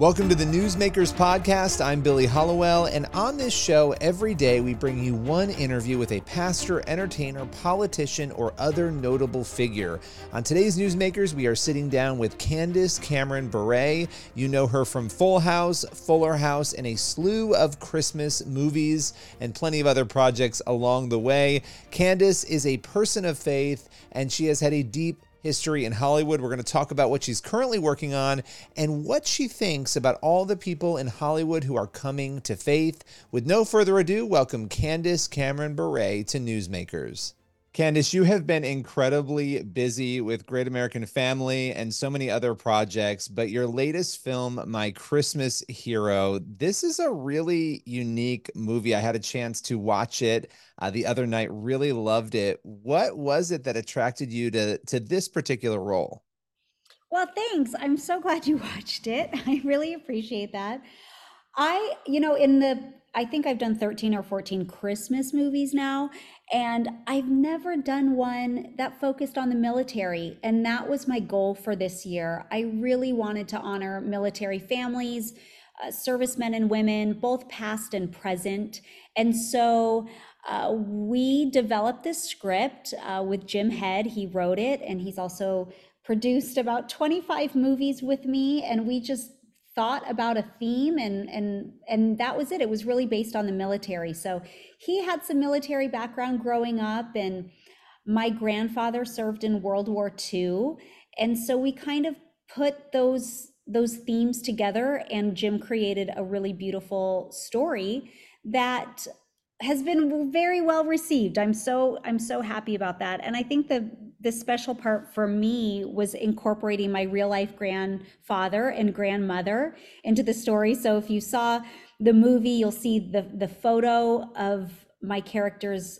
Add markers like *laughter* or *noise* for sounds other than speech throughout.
Welcome to the Newsmakers Podcast. I'm Billy Hallowell, and on this show, every day we bring you one interview with a pastor, entertainer, politician, or other notable figure. On today's Newsmakers, we are sitting down with Candace Cameron Bure. You know her from Full House, Fuller House, and a slew of Christmas movies and plenty of other projects along the way. Candace is a person of faith, and she has had a deep history in Hollywood. We're going to talk about what she's currently working on and what she thinks about all the people in Hollywood who are coming to faith. With no further ado, welcome Candace Cameron Bure to Newsmakers. Candace, you have been incredibly busy with Great American Family and so many other projects, but your latest film, My Christmas Hero, this is a really unique movie. I had a chance to watch it uh, the other night, really loved it. What was it that attracted you to, to this particular role? Well, thanks. I'm so glad you *laughs* watched it. I really appreciate that. I, you know, in the I think I've done 13 or 14 Christmas movies now, and I've never done one that focused on the military. And that was my goal for this year. I really wanted to honor military families, uh, servicemen and women, both past and present. And so uh, we developed this script uh, with Jim Head. He wrote it, and he's also produced about 25 movies with me. And we just thought about a theme and and and that was it. It was really based on the military. So he had some military background growing up and my grandfather served in world war ii and so we kind of put those those themes together and jim created a really beautiful story that has been very well received i'm so i'm so happy about that and i think the the special part for me was incorporating my real life grandfather and grandmother into the story. So if you saw the movie, you'll see the the photo of my character's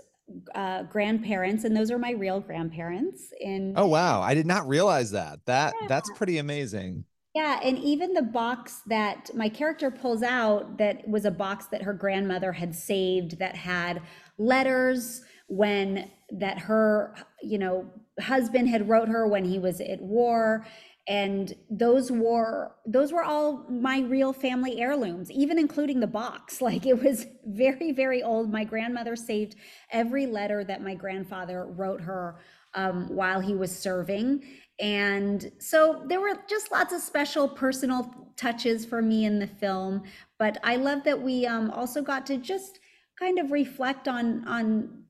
uh, grandparents, and those are my real grandparents. And oh wow, I did not realize that. That yeah. that's pretty amazing. Yeah, and even the box that my character pulls out that was a box that her grandmother had saved that had letters when that her you know husband had wrote her when he was at war. And those were those were all my real family heirlooms even including the box. *laughs* Like it was very very old. My grandmother saved every letter that my grandfather wrote her um, while he was serving and so there were just lots of special personal touches for me in the film but i love that we um, also got to just kind of reflect on on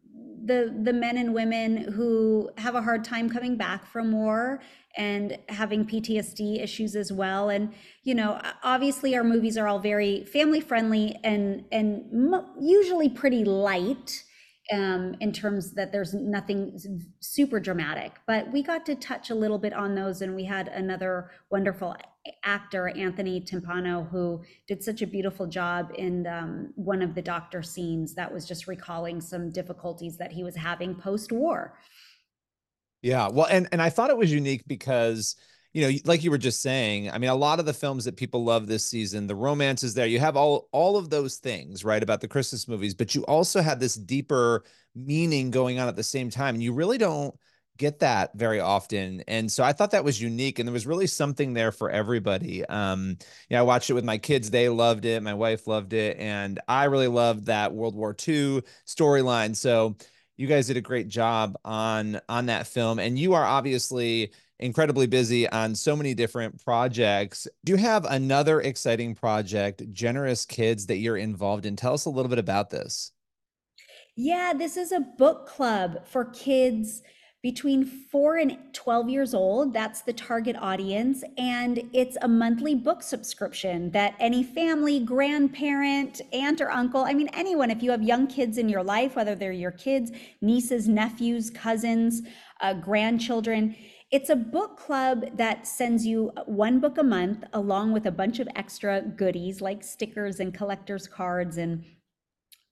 the the men and women who have a hard time coming back from war and having PTSD issues as well. And you know obviously our movies are all very family friendly and and usually pretty light um, in terms that there's nothing super dramatic but we got to touch a little bit on those and we had another wonderful actor Anthony Timpano who did such a beautiful job in um, one of the doctor scenes that was just recalling some difficulties that he was having post-war. Yeah, well, and and I thought it was unique because you know, like you were just saying, I mean, a lot of the films that people love this season, the romance is there. You have all all of those things, right, about the Christmas movies, but you also have this deeper meaning going on at the same time, and you really don't get that very often. And so I thought that was unique and there was really something there for everybody. Um, yeah, I watched it with my kids. They loved it. My wife loved it. And I really loved that World War II storyline. So you guys did a great job on on that film. And you are obviously incredibly busy on so many different projects. Do you have another exciting project, Generous Kids, that you're involved in? Tell us a little bit about this. Yeah, this is a book club for kids between four and 12 years old. That's the target audience. And it's a monthly book subscription that any family, grandparent, aunt, or uncle, I mean, anyone, if you have young kids in your life, whether they're your kids, nieces, nephews, cousins, uh, grandchildren, it's a book club that sends you one book a month along with a bunch of extra goodies like stickers and collector's cards and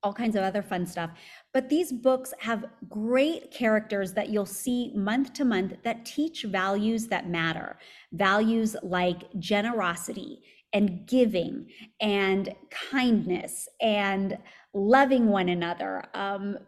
all kinds of other fun stuff. But these books have great characters that you'll see month to month that teach values that matter. Values like generosity and giving and kindness and loving one another. Um,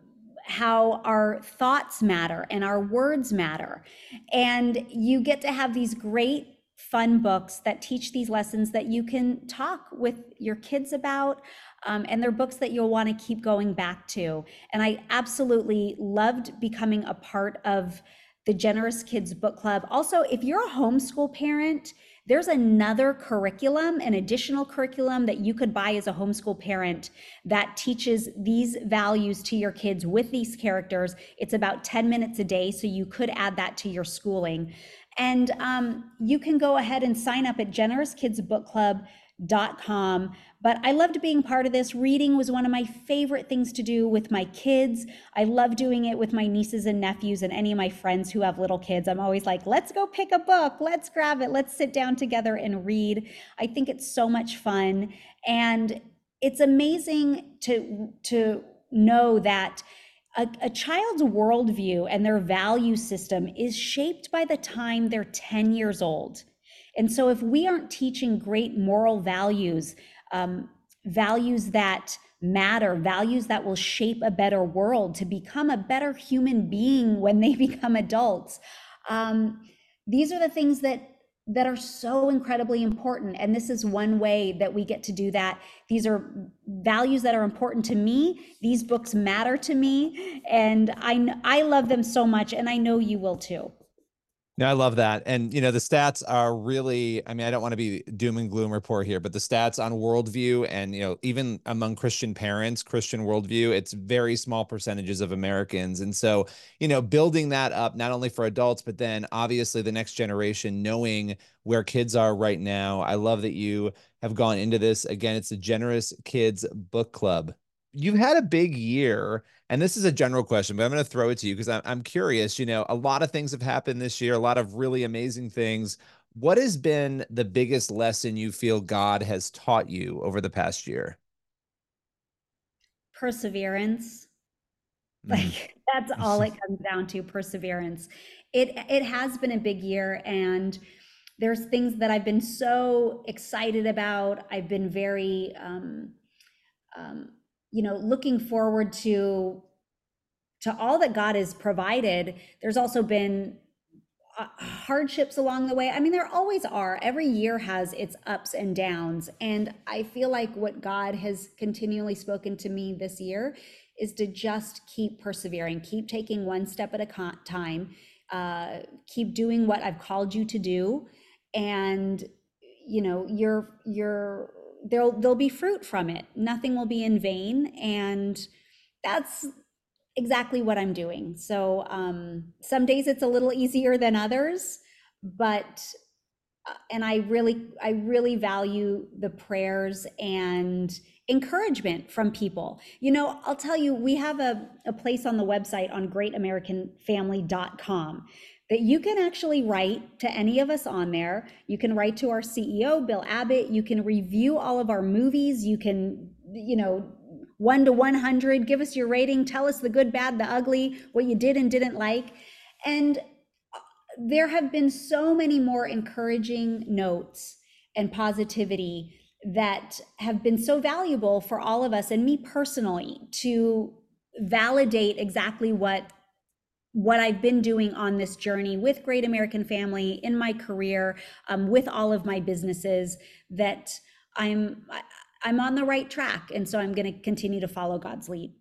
how our thoughts matter and our words matter. And you get to have these great fun books that teach these lessons that you can talk with your kids about. Um, and they're books that you'll want to keep going back to. And I absolutely loved becoming a part of the Generous Kids Book Club. Also, if you're a homeschool parent, there's another curriculum, an additional curriculum that you could buy as a homeschool parent that teaches these values to your kids with these characters. It's about 10 minutes a day, so you could add that to your schooling. And um, you can go ahead and sign up at generouskidsbookclub.com. But I loved being part of this. Reading was one of my favorite things to do with my kids. I love doing it with my nieces and nephews and any of my friends who have little kids. I'm always like, let's go pick a book, let's grab it, let's sit down together and read. I think it's so much fun. And it's amazing to, to know that a, a, child's worldview and their value system is shaped by the time they're 10 years old. And so, if we aren't teaching great moral values, um, values that matter, values that will shape a better world to become a better human being when they *laughs* become adults, um, these are the things that that are so incredibly important. And this is one way that we get to do that. These are values that are important to me. These books matter to me. And i i love them so much and i know you will too no, I love that. And, you know, the stats are really, I mean, I don't want to be doom and gloom report here, but the stats on worldview and, you know, even among Christian parents, Christian worldview, it's very small percentages of Americans. And so, you know, building that up, not only for adults, but then obviously the next generation, knowing where kids are right now. I love that you have gone into this. Again, it's the Generous Kids Book Club you've had a big year and this is a general question but i'm going to throw it to you because I'm, I'm curious you know a lot of things have happened this year a lot of really amazing things. What has been the biggest lesson you feel god has taught you over the past year? Perseverance. *laughs* Mm. like that's all it comes down to perseverance. It it has been a big year and there's things that i've been so excited about. I've been very um, um, you know looking forward to to all that god has provided there's also been uh, hardships along the way. I mean there always are. Every year has its ups and downs. And i feel like what god has continually spoken to me this year is to just keep persevering keep taking one step at a time uh, keep doing what i've called you to do. And you know you're you're there'll there'll be fruit from it. Nothing will be in vain. And that's exactly what i'm doing. So um, some days it's a little easier than others but uh, and i really i really value the prayers and encouragement from people. You know i'll tell you we have a, a place on the website on greatamericanfamily.com that you can actually write to any of us on there. You can write to our CEO, Bill Abbott. You can review all of our movies. You can, you know, one to 100, give us your rating, tell us the good, bad, the ugly, what you did and didn't like. And uh, there have been so many more encouraging notes and positivity that have been so valuable for all of us and me personally to validate exactly what what I've been doing on this journey with Great American Family in my career, um, with all of my businesses, that I'm I'm on the right track, and so I'm going to continue to follow God's lead.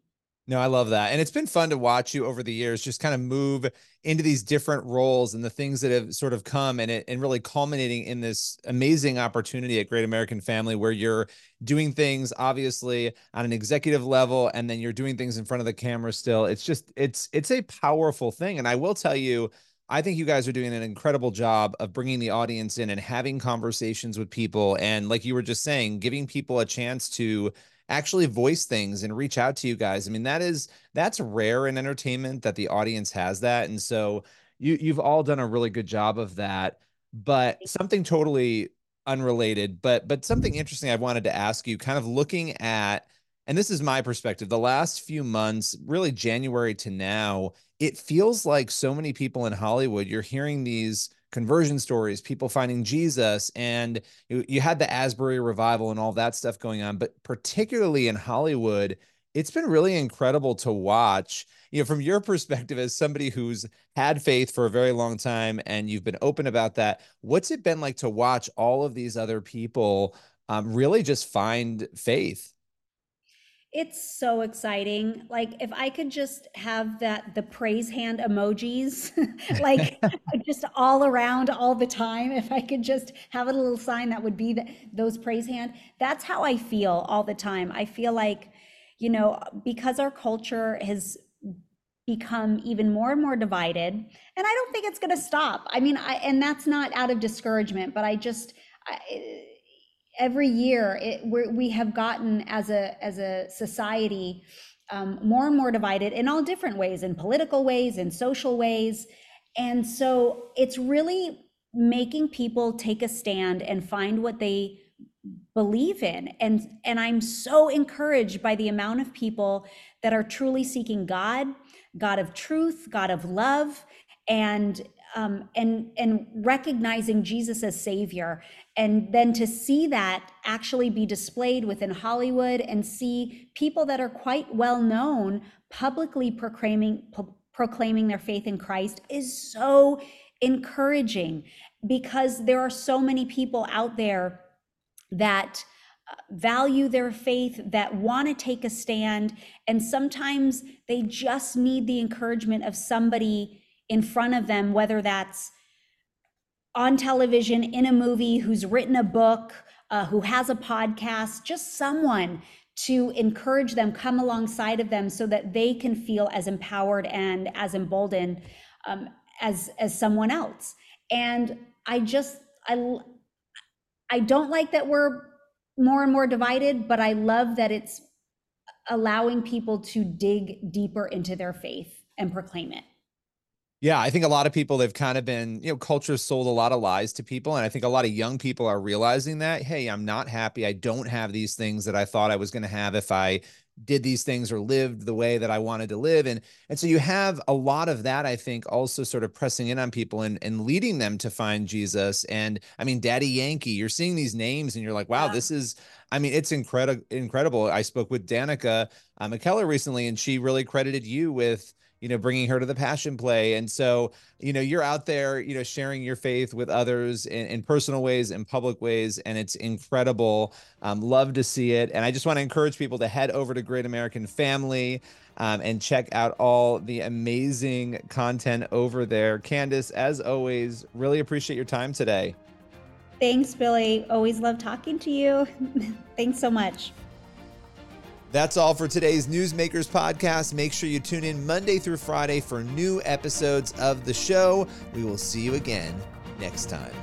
No, I love that. And it's been fun to watch you over the years just kind of move into these different roles and the things that have sort of come and it and really culminating in this amazing opportunity at Great American Family where you're doing things obviously on an executive level and then you're doing things in front of the camera still. It's just it's it's a powerful thing and I will tell you I think you guys are doing an incredible job of bringing the audience in and having conversations with people and like you were just saying giving people a chance to actually voice things and reach out to you guys. I mean, that is that's rare in entertainment that the audience has that. And so you you've all done a really good job of that. But something totally unrelated, but but something interesting I wanted to ask you, kind of looking at and this is my perspective the last few months really january to now it feels like so many people in hollywood you're hearing these conversion stories, people finding Jesus, and you, you had the Asbury revival and all that stuff going on. But particularly in Hollywood, it's been really incredible to watch you know from your *laughs* perspective as somebody who's had faith for a very long time and you've been open about that what's it been like to watch all of these other people um, really just find faith it's so exciting. Like if I could just have that the praise hand emojis *laughs* like *laughs* just all around all the time if I could just have a little sign that would be the, those praise hand. That's how I feel all the time. I feel like you know because our culture has become even more and more divided and I don't think it's going to stop. I mean I and that's not out of discouragement, but I just I, every year it, we have gotten as a as a society um, more and more divided in all different ways in political ways in social ways. And so it's really making people take a stand and find what they believe in. And and i'm so encouraged by the amount of people that are truly seeking god god of truth god of love and um, and and recognizing Jesus as Savior, and then to see that actually be displayed within Hollywood and see people that are quite well known publicly proclaiming proclaiming their faith in Christ is so encouraging because there are so many people out there that uh, value their faith that want to take a stand and sometimes they just need the encouragement of somebody in front of them, whether that's on television, in a movie, who's written a book, uh, who has a podcast, just someone to encourage them, come alongside of them so that they can feel as empowered and as emboldened um, as, as someone else. And I just, I, I don't like that we're more and more divided, but I love that it's allowing people to dig deeper into their faith and proclaim it. Yeah, I think a lot of people have kind of been, you know, culture sold a lot of lies to people. And I think a lot of young people are realizing that, hey, I'm not happy. I don't have these things that I thought I was going to have if I did these things or lived the way that I wanted to live. And and so you have a lot of that, I think, also sort of pressing in on people and, and leading them to find Jesus. And I mean, Daddy Yankee, you're seeing these names and you're like, wow, yeah. this is, I mean, it's incredible, incredible. I spoke with Danica uh, McKellar recently, and she really credited you with you know, bringing her to the passion play. And so, you know, you're out there, you know, sharing your faith with others in, in personal ways and public ways. And it's incredible. Um, love to see it. And I just want to encourage people to head over to Great American Family um, and check out all the amazing content over there. Candace, as always, really appreciate your time today. Thanks, Billy. Always love talking to you. *laughs* Thanks so much. That's all for today's Newsmakers podcast. Make sure you tune in Monday through Friday for new episodes of the show. We will see you again next time.